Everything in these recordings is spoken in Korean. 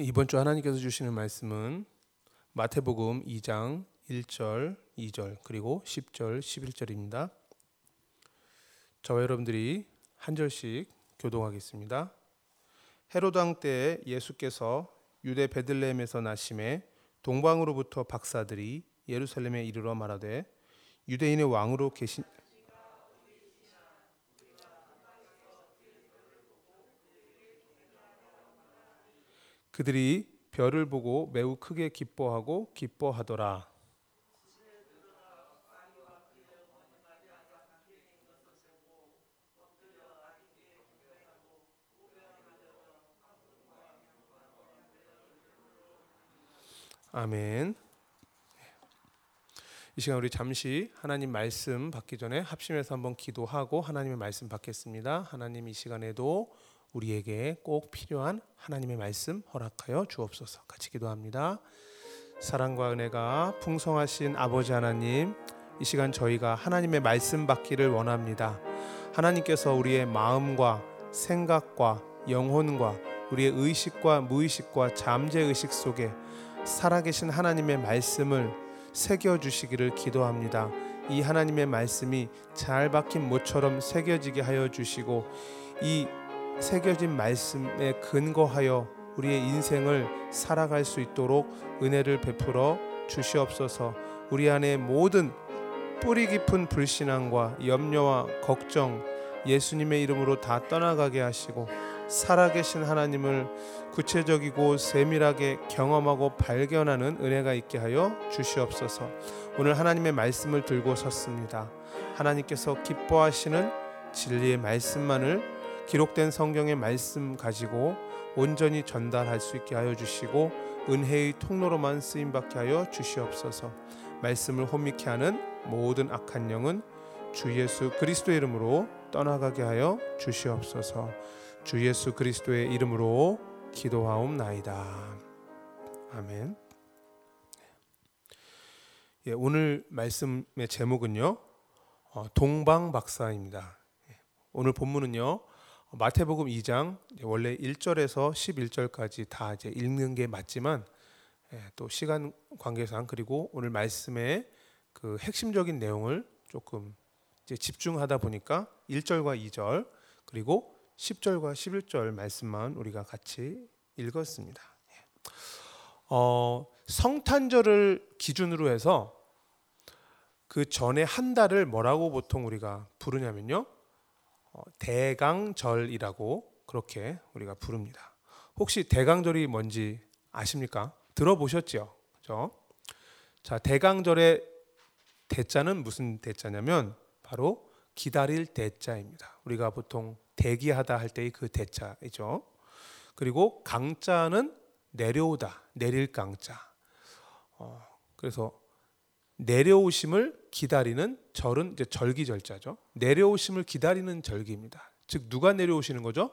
이번 주 하나님께서 주시는 말씀은 마태복음 2장 1절, 2절, 그리고 10절, 11절입니다. 저와 여러분들이 한 절씩 교동하겠습니다. 헤로드 왕때 예수께서 유대 베들레헴에서 나심에 동방으로부터 박사들이 예루살렘에 이르러 말하되 유대인의 왕으로 계신 그들이 별을 보고 매우 크게 기뻐하고 기뻐하더라. 아멘. 이 시간 우리 잠시 하나님 말씀 받기 전에 합심해서 한번 기도하고 하나님의 말씀 받겠습니다. 하나님 이 시간에도 우리에게 꼭 필요한 하나님의 말씀 허락하여 주옵소서. 같이 기도합니다. 사랑과 은혜가 풍성하신 아버지 하나님, 이 시간 저희가 하나님의 말씀 받기를 원합니다. 하나님께서 우리의 마음과 생각과 영혼과 우리의 의식과 무의식과 잠재 의식 속에 살아계신 하나님의 말씀을 새겨 주시기를 기도합니다. 이 하나님의 말씀이 잘 박힌 모처럼 새겨지게 하여 주시고 이 새겨진 말씀에 근거하여 우리의 인생을 살아갈 수 있도록 은혜를 베풀어 주시옵소서. 우리 안에 모든 뿌리 깊은 불신앙과 염려와 걱정 예수님의 이름으로 다 떠나가게 하시고 살아계신 하나님을 구체적이고 세밀하게 경험하고 발견하는 은혜가 있게 하여 주시옵소서. 오늘 하나님의 말씀을 들고 섰습니다. 하나님께서 기뻐하시는 진리의 말씀만을 기록된 성경의 말씀 가지고 온전히 전달할 수 있게 하여 주시고 은혜의 통로로만 쓰임 받게 하여 주시옵소서. 말씀을 혼미케 하는 모든 악한 영은 주 예수 그리스도의 이름으로 떠나가게 하여 주시옵소서. 주 예수 그리스도의 이름으로 기도하옵나이다. 아멘. 예, 오늘 말씀의 제목은요. 어, 동방 박사입니다. 예, 오늘 본문은요. 마태복음 2장 원래 1절에서 11절까지 다 이제 읽는 게 맞지만 예, 또 시간 관계상 그리고 오늘 말씀의 그 핵심적인 내용을 조금 이제 집중하다 보니까 1절과 2절 그리고 10절과 11절 말씀만 우리가 같이 읽었습니다. 예. 어, 성탄절을 기준으로 해서 그 전에 한 달을 뭐라고 보통 우리가 부르냐면요. 어, 대강절이라고 그렇게 우리가 부릅니다. 혹시 대강절이 뭔지 아십니까? 들어보셨죠? 그죠? 자, 대강절의 대자는 무슨 대자냐면 바로 기다릴 대자입니다. 우리가 보통 대기하다 할 때의 그 대자이죠. 그리고 강자는 내려오다, 내릴 강자. 어, 그래서 내려오심을 기다리는 절은 이제 절기절자죠. 내려오심을 기다리는 절기입니다. 즉 누가 내려오시는 거죠?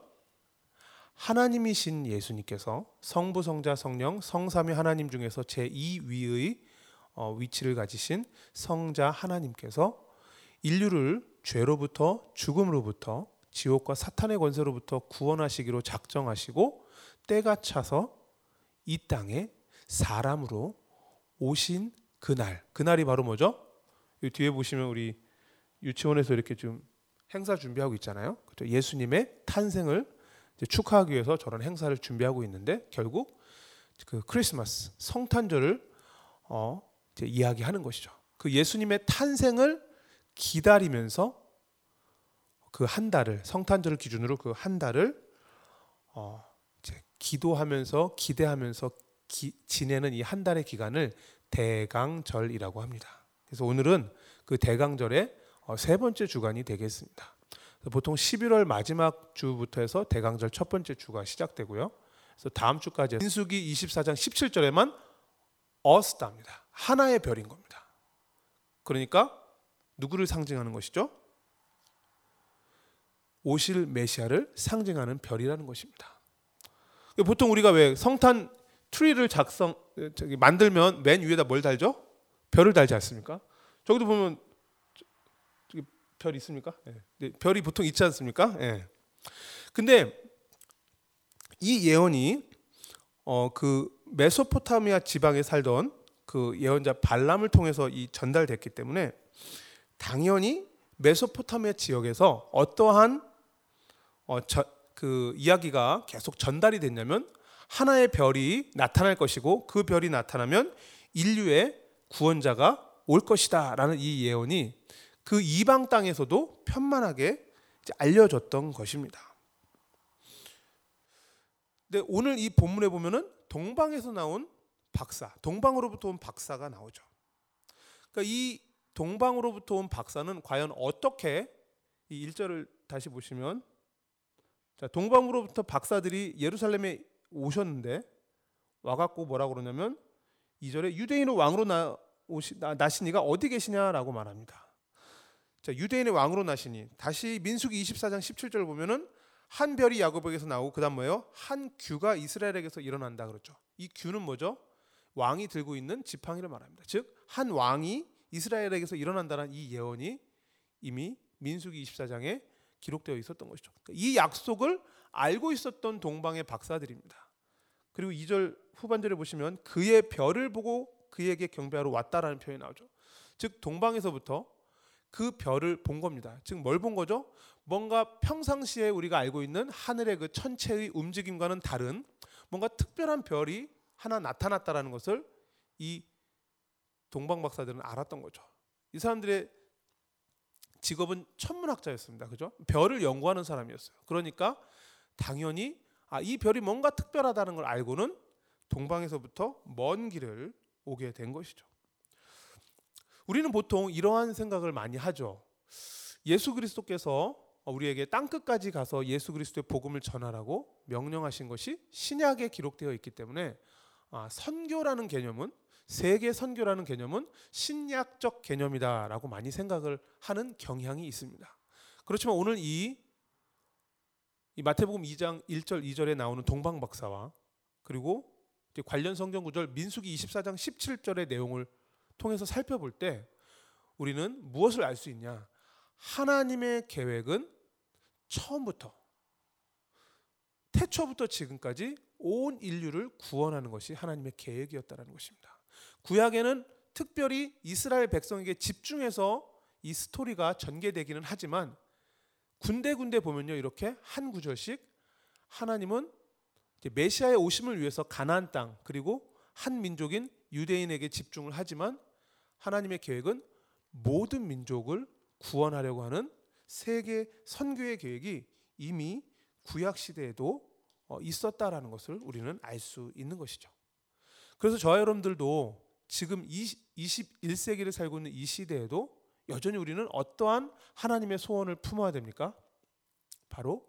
하나님이신 예수님께서 성부, 성자, 성령, 성삼위 하나님 중에서 제 2위의 어, 위치를 가지신 성자 하나님께서 인류를 죄로부터 죽음으로부터 지옥과 사탄의 권세로부터 구원하시기로 작정하시고 때가 차서 이 땅에 사람으로 오신 그날 그날이 바로 뭐죠? 뒤에 보시면 우리 유치원에서 이렇게 좀 행사 준비하고 있잖아요. 그렇죠? 예수님의 탄생을 축하하기 위해서 저런 행사를 준비하고 있는데 결국 그 크리스마스 성탄절을 어, 이야기하는 것이죠. 그 예수님의 탄생을 기다리면서 그 한 달을 성탄절을 기준으로 그 한 달을 어, 기도하면서 기대하면서 기, 지내는 이 한 달의 기간을 대강절이라고 합니다. 그래서 오늘은 그 대강절의 어, 세 번째 주간이 되겠습니다. 보통 11월 마지막 주부터 해서 대강절 첫 번째 주가 시작되고요. 그래서 다음 주까지 민수기 24장 17절에만 어스다입니다. 하나의 별인 겁니다. 그러니까 누구를 상징하는 것이죠? 오실 메시아를 상징하는 별이라는 것입니다. 보통 우리가 왜 성탄 트리를 작성 저기 만들면 맨 위에다 뭘 달죠? 별을 달지 않습니까? 저기도 보면 별 있습니까? 네. 별이 보통 있지 않습니까? 네. 근데 이 예언이 어, 그 메소포타미아 지방에 살던 그 예언자 발람을 통해서 이 전달됐기 때문에 당연히 메소포타미아 지역에서 어떠한 어, 저, 그 이야기가 계속 전달이 됐냐면 하나의 별이 나타날 것이고 그 별이 나타나면 인류의 구원자가 올 것이다라는 이 예언이 그 이방 땅에서도 편만하게 알려졌던 것입니다. 근데 오늘 이 본문에 보면은 동방에서 나온 박사, 동방으로부터 온 박사가 나오죠. 그러니까 이 동방으로부터 온 박사는 과연 어떻게 이 1절을 다시 보시면 자, 동방으로부터 박사들이 예루살렘에 오셨는데 와갖고 뭐라고 그러냐면 2절에 유대인의 왕으로 나, 오시, 나, 나시니가 어디 계시냐라고 말합니다. 자, 유대인의 왕으로 나시니 다시 민수기 24장 17절을 보면은 한 별이 야곱에게서 나오고 그다음 뭐예요? 한 규가 이스라엘에게서 일어난다 그렇죠. 이 규는 뭐죠? 왕이 들고 있는 지팡이를 말합니다. 즉 한 왕이 이스라엘에게서 일어난다는 이 예언이 이미 민수기 24장에 기록되어 있었던 것이죠. 그러니까 이 약속을 알고 있었던 동방의 박사들입니다. 그리고 2절 후반절에 보시면 그의 별을 보고 그에게 경배하러 왔다라는 표현이 나오죠. 즉 동방에서부터 그 별을 본 겁니다. 즉 뭘 본 거죠? 뭔가 평상시에 우리가 알고 있는 하늘의 그 천체의 움직임과는 다른 뭔가 특별한 별이 하나 나타났다라는 것을 이 동방 박사들은 알았던 거죠. 이 사람들의 직업은 천문학자였습니다. 그죠? 별을 연구하는 사람이었어요. 그러니까 당연히 아, 이 별이 뭔가 특별하다는 걸 알고는 동방에서부터 먼 길을 오게 된 것이죠. 우리는 보통 이러한 생각을 많이 하죠. 예수 그리스도께서 우리에게 땅 끝까지 가서 예수 그리스도의 복음을 전하라고 명령하신 것이 신약에 기록되어 있기 때문에 아, 선교라는 개념은 세계 선교라는 개념은 신약적 개념이다라고 많이 생각을 하는 경향이 있습니다. 그렇지만 오늘 이, 이 마태복음 2장 1절 2절에 나오는 동방 박사와 그리고 관련 성경 구절 민수기 24장 17절의 내용을 통해서 살펴볼 때 우리는 무엇을 알 수 있냐? 하나님의 계획은 처음부터 태초부터 지금까지 온 인류를 구원하는 것이 하나님의 계획이었다는 것입니다. 구약에는 특별히 이스라엘 백성에게 집중해서 이 스토리가 전개되기는 하지만 군데군데 보면요 이렇게 한 구절씩 하나님은 메시아의 오심을 위해서 가나안 땅 그리고 한 민족인 유대인에게 집중을 하지만 하나님의 계획은 모든 민족을 구원하려고 하는 세계 선교의 계획이 이미 구약 시대에도 어, 있었다라는 것을 우리는 알 수 있는 것이죠. 그래서 저와 여러분들도 지금 21세기를 살고 있는 이 시대에도 여전히 우리는 어떠한 하나님의 소원을 품어야 됩니까? 바로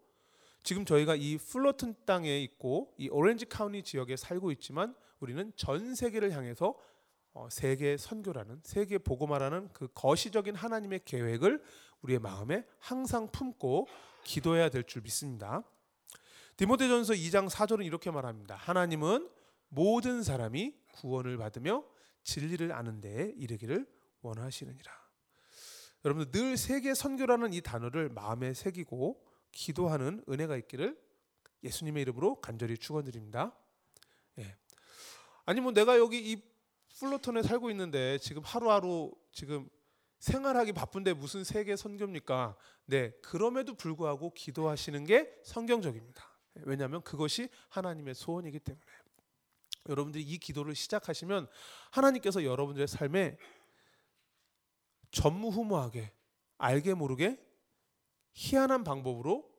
지금 저희가 이 플러튼 땅에 있고 이 오렌지 카운티 지역에 살고 있지만 우리는 전 세계를 향해서 어, 세계 선교라는 세계 복음화라는 그 거시적인 하나님의 계획을 우리의 마음에 항상 품고 기도해야 될 줄 믿습니다. 디모데전서 2장 4절은 이렇게 말합니다. 하나님은 모든 사람이 구원을 받으며 진리를 아는 데에 이르기를 원하시느니라. 여러분들 늘 세계 선교라는 이 단어를 마음에 새기고 기도하는 은혜가 있기를 예수님의 이름으로 간절히 축원드립니다. 예. 아니 뭐 내가 여기 이 플로톤에 살고 있는데 지금 하루하루 지금 생활하기 바쁜데 무슨 세계 선교입니까? 네, 그럼에도 불구하고 기도하시는 게 성경적입니다. 왜냐하면 그것이 하나님의 소원이기 때문에 여러분들이 이 기도를 시작하시면 하나님께서 여러분들의 삶에 전무후무하게 알게 모르게 희한한 방법으로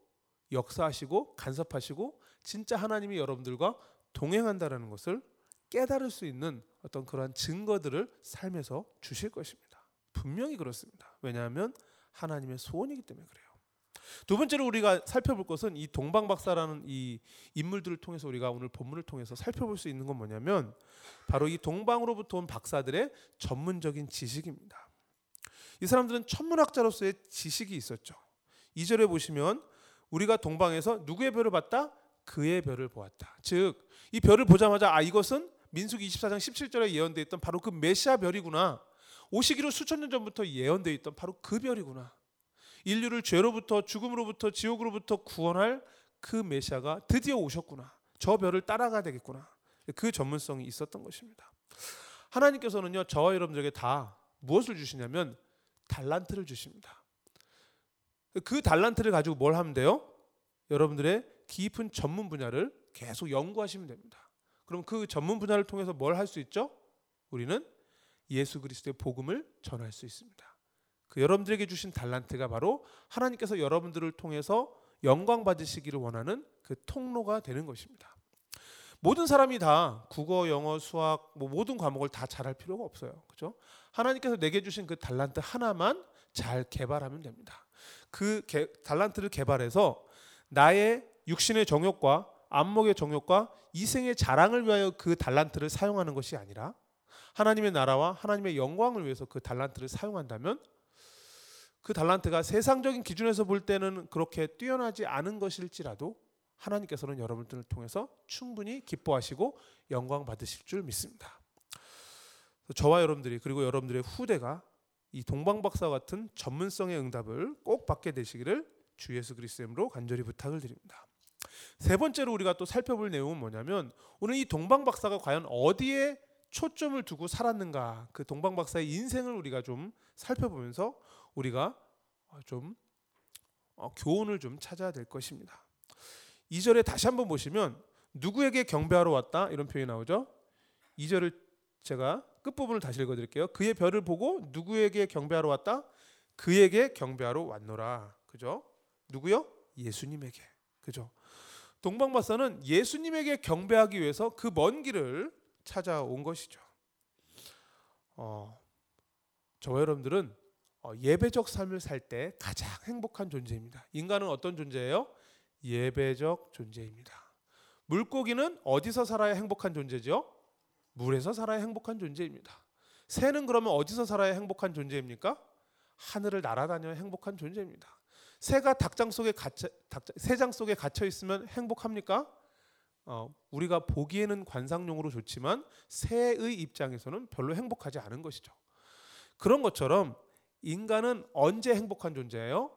역사하시고 간섭하시고 진짜 하나님이 여러분들과 동행한다라는 것을 깨달을 수 있는 어떤 그러한 증거들을 삶에서 주실 것입니다. 분명히 그렇습니다. 왜냐하면 하나님의 소원이기 때문에 그래요. 두 번째로 우리가 살펴볼 것은 이 동방 박사라는 이 인물들을 통해서 우리가 오늘 본문을 통해서 살펴볼 수 있는 건 뭐냐면 바로 이 동방으로부터 온 박사들의 전문적인 지식입니다. 이 사람들은 천문학자로서의 지식이 있었죠. 2절에 보시면 우리가 동방에서 누구의 별을 봤다? 그의 별을 보았다. 즉 이 별을 보자마자 아 이것은 민수기 24장 17절에 예언되어 있던 바로 그 메시아 별이구나. 오시기로 수천 년 전부터 예언되어 있던 바로 그 별이구나. 인류를 죄로부터 죽음으로부터 지옥으로부터 구원할 그 메시아가 드디어 오셨구나. 저 별을 따라가야 되겠구나. 그 전문성이 있었던 것입니다. 하나님께서는요 저와 여러분들에게 다 무엇을 주시냐면 달란트를 주십니다. 그 달란트를 가지고 뭘 하면 돼요? 여러분들의 깊은 전문 분야를 계속 연구하시면 됩니다. 그럼 그 전문 분야를 통해서 뭘 할 수 있죠? 우리는 예수 그리스도의 복음을 전할 수 있습니다. 그 여러분들에게 주신 달란트가 바로 하나님께서 여러분들을 통해서 영광 받으시기를 원하는 그 통로가 되는 것입니다. 모든 사람이 다 국어, 영어, 수학 뭐 모든 과목을 다 잘할 필요가 없어요. 그죠? 하나님께서 내게 주신 그 달란트 하나만 잘 개발하면 됩니다. 그 개, 달란트를 개발해서 나의 육신의 정욕과 안목의 정욕과 이생의 자랑을 위하여 그 달란트를 사용하는 것이 아니라 하나님의 나라와 하나님의 영광을 위해서 그 달란트를 사용한다면 그 달란트가 세상적인 기준에서 볼 때는 그렇게 뛰어나지 않은 것일지라도 하나님께서는 여러분들을 통해서 충분히 기뻐하시고 영광 받으실 줄 믿습니다. 저와 여러분들이 그리고 여러분들의 후대가 이 동방박사 같은 전문성의 응답을 꼭 받게 되시기를 주 예수 그리스도로 간절히 부탁을 드립니다. 세 번째로 우리가 또 살펴볼 내용은 뭐냐면 오늘 이 동방박사가 과연 어디에 초점을 두고 살았는가 그 동방박사의 인생을 우리가 좀 살펴보면서 우리가 좀 어, 교훈을 좀 찾아야 될 것입니다. 2절에 다시 한번 보시면 누구에게 경배하러 왔다 이런 표현이 나오죠. 2절을 제가 끝부분을 다시 읽어 드릴게요. 그의 별을 보고 누구에게 경배하러 왔다? 그에게 경배하러 왔노라. 그죠? 누구요? 예수님에게. 그죠? 동방박사는 예수님에게 경배하기 위해서 그 먼 길을 찾아온 것이죠. 어, 저와 여러분들은 어, 예배적 삶을 살 때 가장 행복한 존재입니다. 인간은 어떤 존재예요? 예배적 존재입니다. 물고기는 어디서 살아야 행복한 존재죠? 물에서 살아야 행복한 존재입니다. 새는 그러면 어디서 살아야 행복한 존재입니까? 하늘을 날아다녀야 행복한 존재입니다. 새가 닭장 속에 갇혀 닭장, 새장 속에 갇혀 있으면 행복합니까? 어, 우리가 보기에는 관상용으로 좋지만 새의 입장에서는 별로 행복하지 않은 것이죠. 그런 것처럼 인간은 언제 행복한 존재예요?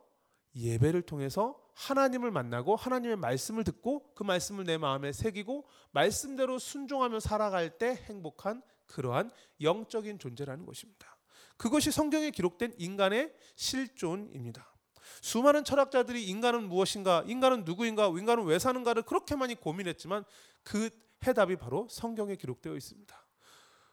예배를 통해서 하나님을 만나고 하나님의 말씀을 듣고 그 말씀을 내 마음에 새기고 말씀대로 순종하며 살아갈 때 행복한 그러한 영적인 존재라는 것입니다. 그것이 성경에 기록된 인간의 실존입니다. 수많은 철학자들이 인간은 무엇인가, 인간은 누구인가, 인간은 왜 사는가를 그렇게 많이 고민했지만 그 해답이 바로 성경에 기록되어 있습니다.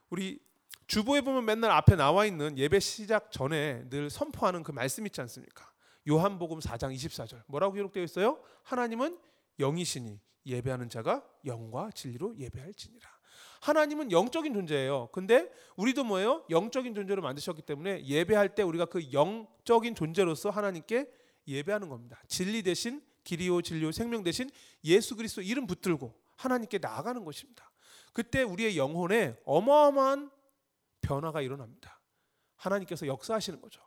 우리 주보에 보면 맨날 앞에 나와 있는 예배 시작 전에 늘 선포하는 그 말씀 있지 않습니까? 요한복음 4장 24절 뭐라고 기록되어 있어요? 하나님은 영이시니 예배하는 자가 영과 진리로 예배할지니라. 하나님은 영적인 존재예요. 근데 우리도 뭐예요? 영적인 존재로 만드셨기 때문에 예배할 때 우리가 그 영적인 존재로서 하나님께 예배하는 겁니다. 진리 대신 길이요 진리요 생명 대신 예수 그리스도 이름 붙들고 하나님께 나아가는 것입니다. 그때 우리의 영혼에 어마어마한 변화가 일어납니다. 하나님께서 역사하시는 거죠.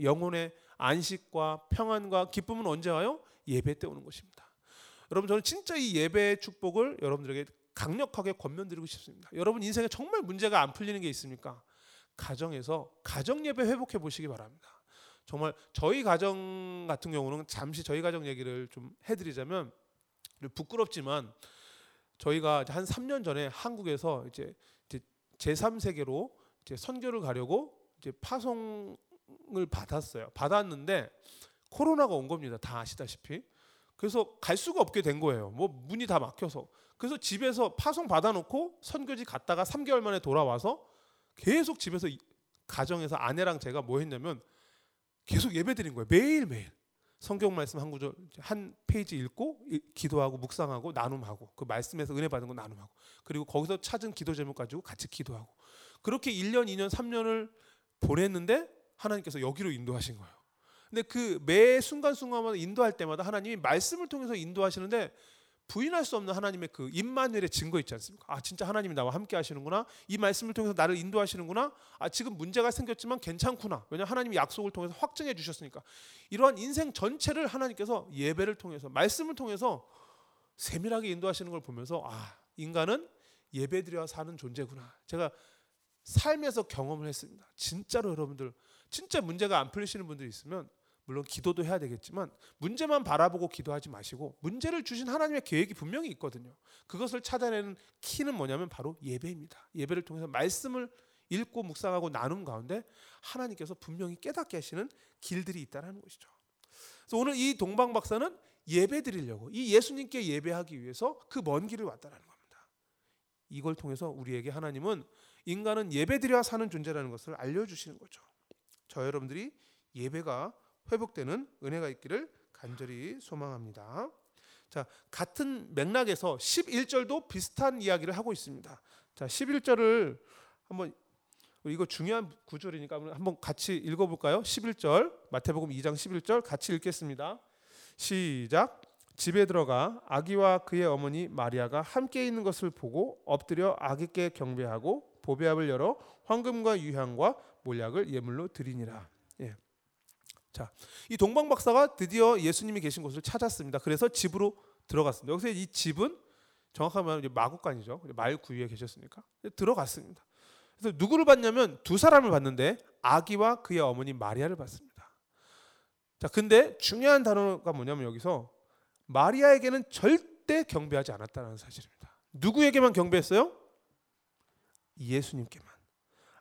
영혼의 안식과 평안과 기쁨은 언제 와요? 예배 때 오는 것입니다. 여러분 저는 진짜 이 예배의 축복을 여러분들에게 강력하게 권면드리고 싶습니다. 여러분 인생에 정말 문제가 안 풀리는 게 있습니까? 가정에서 가정 예배 회복해 보시기 바랍니다. 정말 저희 가정 같은 경우는 잠시 저희 가정 얘기를 좀 해드리자면 부끄럽지만 저희가 한 3년 전에 한국에서 이제 제3세계로 이제 선교를 가려고 이제 파송 을 받았어요. 받았는데 코로나가 온 겁니다. 다 아시다시피. 그래서 갈 수가 없게 된 거예요. 뭐 문이 다 막혀서. 그래서 집에서 파송 받아놓고 선교지 갔다가 3개월 만에 돌아와서 계속 집에서 가정에서 아내랑 제가 뭐 했냐면 계속 예배 드린 거예요. 매일매일. 성경 말씀 한 구절 한 페이지 읽고 기도하고 묵상하고 나눔하고 그 말씀에서 은혜 받은 거 나눔하고 그리고 거기서 찾은 기도 제목 가지고 같이 기도하고 그렇게 1년, 2년, 3년을 보냈는데 하나님께서 여기로 인도하신 거예요. 근데 그 매 순간순간마다 인도할 때마다 하나님이 말씀을 통해서 인도하시는데 부인할 수 없는 하나님의 그 임마누엘의 증거 있지 않습니까? 아 진짜 하나님이 나와 함께 하시는구나. 이 말씀을 통해서 나를 인도하시는구나. 아 지금 문제가 생겼지만 괜찮구나. 왜냐 하나님이 약속을 통해서 확증해 주셨으니까. 이러한 인생 전체를 하나님께서 예배를 통해서 말씀을 통해서 세밀하게 인도하시는 걸 보면서 아 인간은 예배드려 사는 존재구나. 제가 삶에서 경험을 했습니다. 진짜로 여러분들 진짜 문제가 안 풀리시는 분들 있으면 물론 기도도 해야 되겠지만 문제만 바라보고 기도하지 마시고 문제를 주신 하나님의 계획이 분명히 있거든요. 그것을 찾아내는 키는 뭐냐면 바로 예배입니다. 예배를 통해서 말씀을 읽고 묵상하고 나눈 가운데 하나님께서 분명히 깨닫게 하시는 길들이 있다는 것이죠. 그래서 오늘 이 동방 박사는 예배 드리려고 이 예수님께 예배하기 위해서 그 먼 길을 왔다는 겁니다. 이걸 통해서 우리에게 하나님은 인간은 예배 드려야 사는 존재라는 것을 알려 주시는 거죠. 저 여러분들이 예배가 회복되는 은혜가 있기를 간절히 소망합니다. 자, 같은 맥락에서 11절도 비슷한 이야기를 하고 있습니다. 자, 11절을 한번 이거 중요한 구절이니까 한번 같이 읽어 볼까요? 11절. 마태복음 2장 11절 같이 읽겠습니다. 시작. 집에 들어가 아기와 그의 어머니 마리아가 함께 있는 것을 보고 엎드려 아기께 경배하고 보배압을 열어 황금과 유향과 몰약을 예물로 드리니라. 예. 자, 이 동방 박사가 드디어 예수님이 계신 곳을 찾았습니다. 그래서 집으로 들어갔습니다. 여기서 이 집은 정확하게 말하면 마국간이죠. 말 구유에 계셨으니까 들어갔습니다. 그래서 누구를 봤냐면 두 사람을 봤는데 아기와 그의 어머니 마리아를 봤습니다. 자, 근데 중요한 단어가 뭐냐면 여기서 마리아에게는 절대 경배하지 않았다는 사실입니다. 누구에게만 경배했어요? 예수님께만,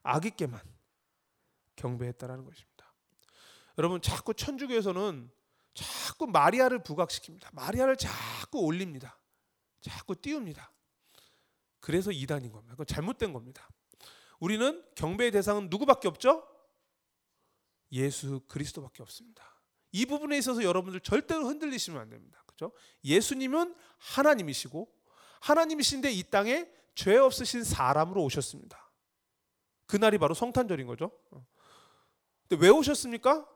아기께만 경배했다라는 것입니다. 여러분 자꾸 천주교에서는 자꾸 마리아를 부각시킵니다. 마리아를 자꾸 올립니다. 자꾸 띄웁니다. 그래서 이단인 겁니다. 그건 잘못된 겁니다. 우리는 경배의 대상은 누구밖에 없죠? 예수 그리스도밖에 없습니다. 이 부분에 있어서 여러분들 절대로 흔들리시면 안 됩니다. 그죠? 예수님은 하나님이시고 하나님이신데 이 땅에 죄 없으신 사람으로 오셨습니다. 그날이 바로 성탄절인 거죠. 어. 근데 왜 오셨습니까?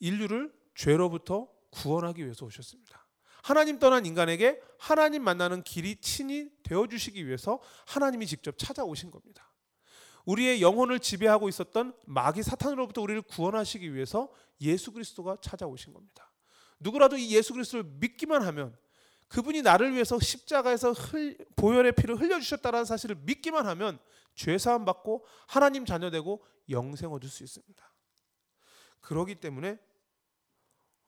인류를 죄로부터 구원하기 위해서 오셨습니다. 하나님 떠난 인간에게 하나님 만나는 길이 친히 되어 주시기 위해서 하나님이 직접 찾아오신 겁니다. 우리의 영혼을 지배하고 있었던 마귀 사탄으로부터 우리를 구원하시기 위해서 예수 그리스도가 찾아오신 겁니다. 누구라도 이 예수 그리스도를 믿기만 하면 그분이 나를 위해서 십자가에서 흘, 보혈의 피를 흘려 주셨다는 사실을 믿기만 하면 죄 사함 받고 하나님 자녀 되고 영생 얻을 수 있습니다. 그러기 때문에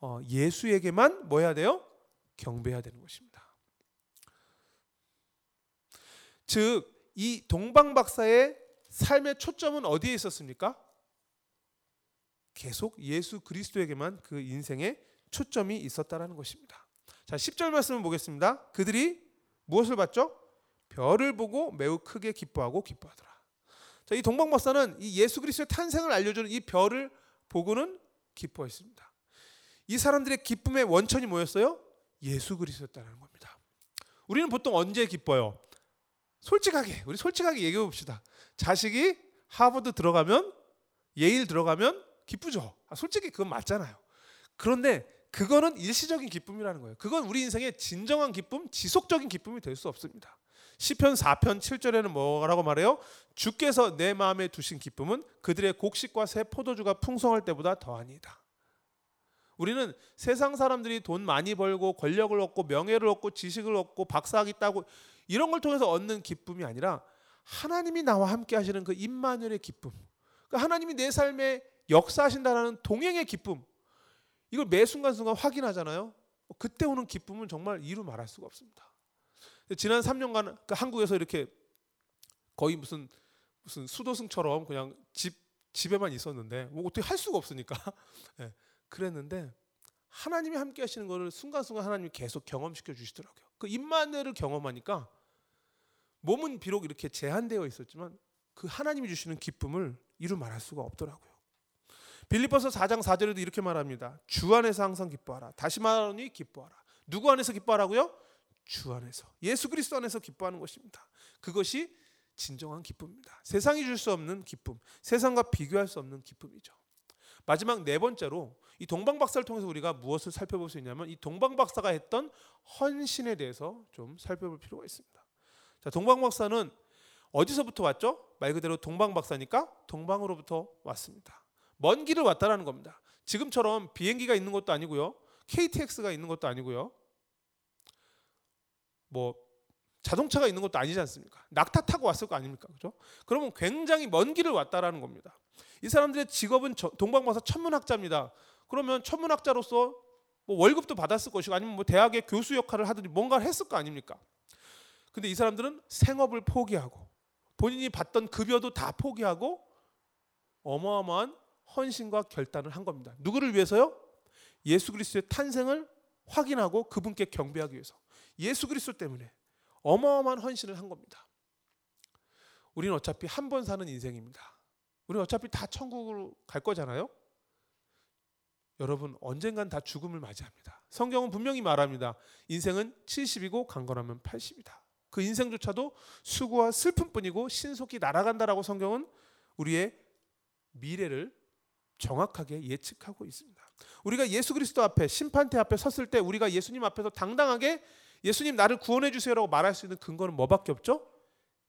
어, 예수에게만 뭐 해야 돼요? 경배해야 되는 것입니다. 즉 이 동방 박사의 삶의 초점은 어디에 있었습니까? 계속 예수 그리스도에게만 그 인생의 초점이 있었다라는 것입니다. 자, 10절 말씀을 보겠습니다. 그들이 무엇을 봤죠? 별을 보고 매우 크게 기뻐하고 기뻐하더라. 자, 이 동방 박사는 이 예수 그리스도의 탄생을 알려주는 이 별을 보고는 기뻐했습니다. 이 사람들의 기쁨의 원천이 뭐였어요? 예수 그리스도였다는 겁니다. 우리는 보통 언제 기뻐요? 솔직하게 우리 솔직하게 얘기해 봅시다. 자식이 하버드 들어가면 예일 들어가면 기쁘죠. 아, 솔직히 그건 맞잖아요. 그런데 그거는 일시적인 기쁨이라는 거예요. 그건 우리 인생의 진정한 기쁨, 지속적인 기쁨이 될 수 없습니다. 시편 4편 7절에는 뭐라고 말해요? 주께서 내 마음에 두신 기쁨은 그들의 곡식과 새 포도주가 풍성할 때보다 더하니다. 우리는 세상 사람들이 돈 많이 벌고 권력을 얻고 명예를 얻고 지식을 얻고 박사학위 따고 이런 걸 통해서 얻는 기쁨이 아니라 하나님이 나와 함께 하시는 그 임마누엘의 기쁨. 그 하나님이 내 삶에 역사하신다는 동행의 기쁨. 이걸 매 순간순간 확인하잖아요. 그때 오는 기쁨은 정말 이루 말할 수가 없습니다. 지난 3년간 그 한국에서 이렇게 거의 무슨 무슨 수도승처럼 그냥 집 집에만 있었는데 뭐 어떻게 할 수가 없으니까 네, 그랬는데 하나님이 함께 하시는 것을 순간순간 하나님이 계속 경험시켜 주시더라고요. 그 임마누엘을 경험하니까 몸은 비록 이렇게 제한되어 있었지만 그 하나님이 주시는 기쁨을 이루 말할 수가 없더라고요. 빌립보서 4장 4절에도 이렇게 말합니다. 주 안에서 항상 기뻐하라. 다시 말하니 기뻐하라. 누구 안에서 기뻐하라고요? 주 안에서. 예수 그리스도 안에서 기뻐하는 것입니다. 그것이 진정한 기쁨입니다. 세상이 줄 수 없는 기쁨, 세상과 비교할 수 없는 기쁨이죠. 마지막 네 번째로 이 동방 박사를 통해서 우리가 무엇을 살펴볼 수 있냐면 이 동방 박사가 했던 헌신에 대해서 좀 살펴볼 필요가 있습니다. 자, 동방 박사는 어디서부터 왔죠? 말 그대로 동방 박사니까 동방으로부터 왔습니다. 먼 길을 왔다라는 겁니다. 지금처럼 비행기가 있는 것도 아니고요. KTX가 있는 것도 아니고요. 뭐 자동차가 있는 것도 아니지 않습니까? 낙타 타고 왔을 거 아닙니까? 그죠? 그러면 굉장히 먼 길을 왔다라는 겁니다. 이 사람들의 직업은 동방마사 천문학자입니다. 그러면 천문학자로서 뭐 월급도 받았을 것이고 아니면 뭐 대학의 교수 역할을 하든지 뭔가를 했을 거 아닙니까? 근데 이 사람들은 생업을 포기하고 본인이 받던 급여도 다 포기하고 어마어마한 헌신과 결단을 한 겁니다. 누구를 위해서요? 예수 그리스도의 탄생을 확인하고 그분께 경배하기 위해서. 예수 그리스도 때문에 어마어마한 헌신을 한 겁니다. 우리는 어차피 한 번 사는 인생입니다. 우리는 어차피 다 천국으로 갈 거잖아요. 여러분 언젠간 다 죽음을 맞이합니다. 성경은 분명히 말합니다. 인생은 70이고 강건하면 80이다. 그 인생조차도 수고와 슬픔뿐이고 신속히 날아간다라고 성경은 우리의 미래를 정확하게 예측하고 있습니다. 우리가 예수 그리스도 앞에 심판대 앞에 섰을 때 우리가 예수님 앞에서 당당하게 예수님 나를 구원해 주세요라고 말할 수 있는 근거는 뭐밖에 없죠?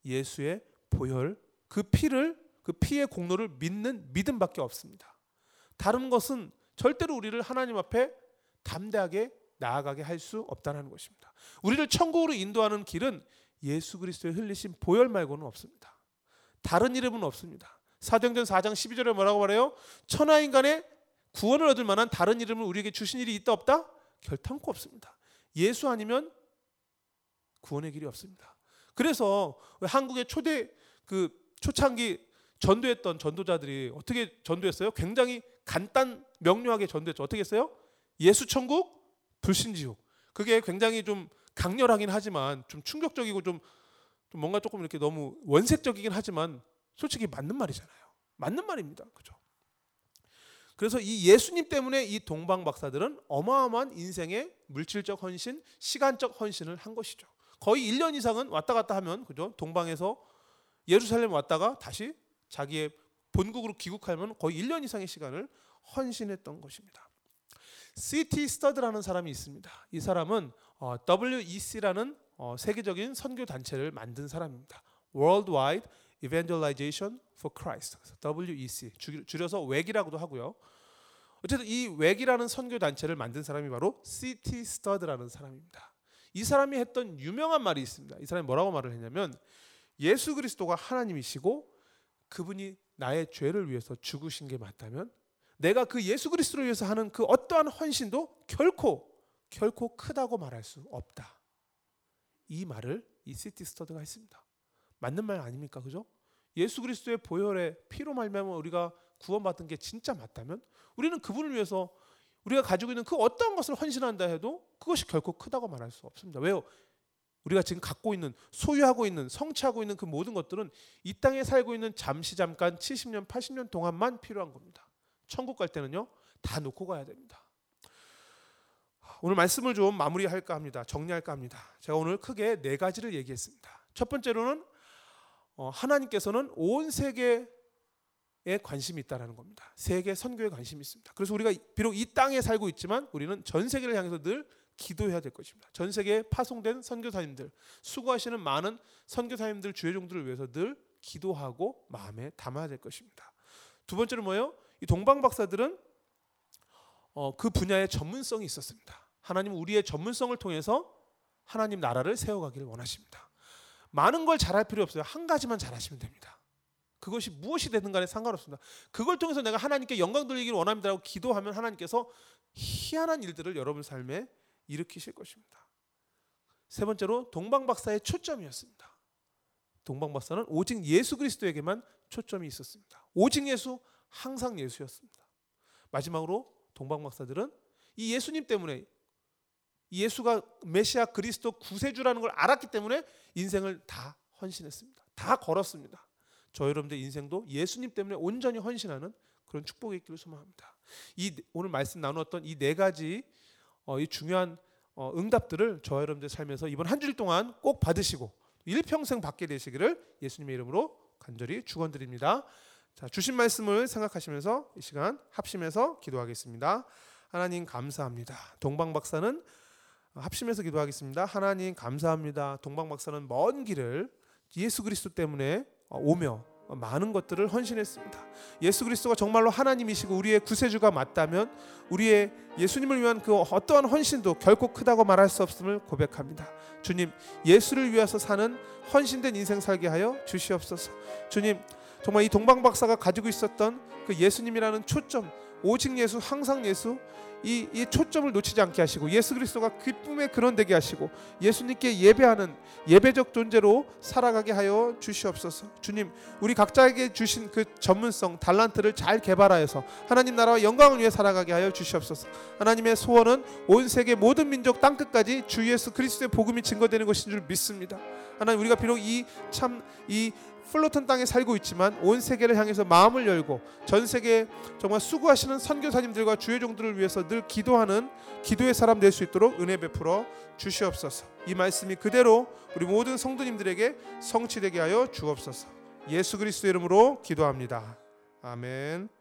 예수의 보혈 그 피를 그 피의 공로를 믿는 믿음밖에 없습니다. 다른 것은 절대로 우리를 하나님 앞에 담대하게 나아가게 할 수 없다는 것입니다. 우리를 천국으로 인도하는 길은 예수 그리스도의 흘리신 보혈 말고는 없습니다. 다른 이름은 없습니다. 사도행전 4장 12절에 뭐라고 말해요? 천하 인간의 구원을 얻을 만한 다른 이름을 우리에게 주신 일이 있다 없다? 결탄코 없습니다. 예수 아니면 구원의 길이 없습니다. 그래서 한국의 초대 그 초창기 전도했던 전도자들이 어떻게 전도했어요? 굉장히 간단 명료하게 전도했죠. 어떻게 했어요? 예수 천국, 불신 지옥. 그게 굉장히 좀 강렬하긴 하지만 좀 충격적이고 좀, 좀 뭔가 조금 이렇게 너무 원색적이긴 하지만 솔직히 맞는 말이잖아요. 맞는 말입니다. 그죠? 그래서 이 예수님 때문에 이 동방 박사들은 어마어마한 인생의 물질적 헌신, 시간적 헌신을 한 것이죠. 거의 1년 이상은 왔다 갔다 하면 그죠? 동방에서 예루살렘 왔다가 다시 자기의 본국으로 귀국하면 거의 1년 이상의 시간을 헌신했던 것입니다. CT 스터드라는 사람이 있습니다. 이 사람은 어, WEC라는 어, 세계적인 선교 단체를 만든 사람입니다. Worldwide Evangelization for Christ. WEC 줄여서 웩이라고도 하고요. 어쨌든 이 웩이라는 선교 단체를 만든 사람이 바로 CT 스터드라는 사람입니다. 이 사람이 했던 유명한 말이 있습니다. 이 사람이 뭐라고 말을 했냐면 예수 그리스도가 하나님이시고 그분이 나의 죄를 위해서 죽으신 게 맞다면 내가 그 예수 그리스도를 위해서 하는 그 어떠한 헌신도 결코 결코 크다고 말할 수 없다. 이 말을 이 시티 스터드가 했습니다. 맞는 말 아닙니까? 그죠? 예수 그리스도의 보혈의 피로 말미암아 우리가 구원받은 게 진짜 맞다면 우리는 그분을 위해서 우리가 가지고 있는 그 어떤 것을 헌신한다 해도 그것이 결코 크다고 말할 수 없습니다. 왜요? 우리가 지금 갖고 있는 소유하고 있는 성취하고 있는 그 모든 것들은 이 땅에 살고 있는 잠시 잠깐 70년 80년 동안만 필요한 겁니다. 천국 갈 때는요 다 놓고 가야 됩니다. 오늘 말씀을 좀 마무리할까 합니다. 정리할까 합니다. 제가 오늘 크게 네 가지를 얘기했습니다. 첫 번째로는 어, 하나님께서는 온 세계에 관심이 있다라는 겁니다. 세계 선교에 관심이 있습니다. 그래서 우리가 비록 이 땅에 살고 있지만 우리는 전 세계를 향해서 늘 기도해야 될 것입니다. 전 세계에 파송된 선교사님들, 수고하시는 많은 선교사님들, 주의 종들을 위해서 늘 기도하고 마음에 담아야 될 것입니다. 두 번째는 뭐예요? 이 동방 박사들은 어, 그 분야의 전문성이 있었습니다. 하나님 우리의 전문성을 통해서 하나님 나라를 세워가기를 원하십니다. 많은 걸 잘할 필요 없어요. 한 가지만 잘하시면 됩니다. 그것이 무엇이 되든 간에 상관없습니다. 그걸 통해서 내가 하나님께 영광 돌리기를 원합니다라고 기도하면 하나님께서 희한한 일들을 여러분 삶에 일으키실 것입니다. 세 번째로 동방 박사의 초점이었습니다. 동방 박사는 오직 예수 그리스도에게만 초점이 있었습니다. 오직 예수, 항상 예수였습니다. 마지막으로 동방 박사들은 이 예수님 때문에 예수가 메시아 그리스도 구세주라는 걸 알았기 때문에 인생을 다 헌신했습니다. 다 걸었습니다. 저 여러분들 인생도 예수님 때문에 온전히 헌신하는 그런 축복이 있기를 소망합니다. 이 오늘 말씀 나누었던 이 네 가지 어, 이 중요한 어, 응답들을 저 여러분들 삶에서 이번 한 주일 동안 꼭 받으시고 일평생 받게 되시기를 예수님의 이름으로 간절히 축원드립니다. 자, 주신 말씀을 생각하시면서 이 시간 합심해서 기도하겠습니다. 하나님 감사합니다. 동방 박사는 합심해서 기도하겠습니다. 하나님 감사합니다. 동방 박사는 먼 길을 예수 그리스도 때문에 오며 많은 것들을 헌신했습니다. 예수 그리스도가 정말로 하나님이시고 우리의 구세주가 맞다면 우리의 예수님을 위한 그 어떠한 헌신도 결코 크다고 말할 수 없음을 고백합니다. 주님, 예수를 위해서 사는 헌신된 인생 살게 하여 주시옵소서. 주님, 정말 이 동방 박사가 가지고 있었던 그 예수님이라는 초점 오직 예수 항상 예수 이, 이 초점을 놓치지 않게 하시고 예수 그리스도가 기쁨의 근원 되게 하시고 예수님께 예배하는 예배적 존재로 살아가게 하여 주시옵소서. 주님, 우리 각자에게 주신 그 전문성, 달란트를 잘 개발하여서 하나님 나라와 영광을 위해 살아가게 하여 주시옵소서. 하나님의 소원은 온 세계 모든 민족 땅 끝까지 주 예수 그리스도의 복음이 증거되는 것인 줄 믿습니다. 하나님 우리가 비록 이 참이 플로턴 땅에 살고 있지만 온 세계를 향해서 마음을 열고 전 세계 정말 수고하시는 선교사님들과 주의 종들을 위해서 늘 기도하는 기도의 사람 될 수 있도록 은혜 베풀어 주시옵소서. 이 말씀이 그대로 우리 모든 성도님들에게 성취되게 하여 주옵소서. 예수 그리스도 이름으로 기도합니다. 아멘.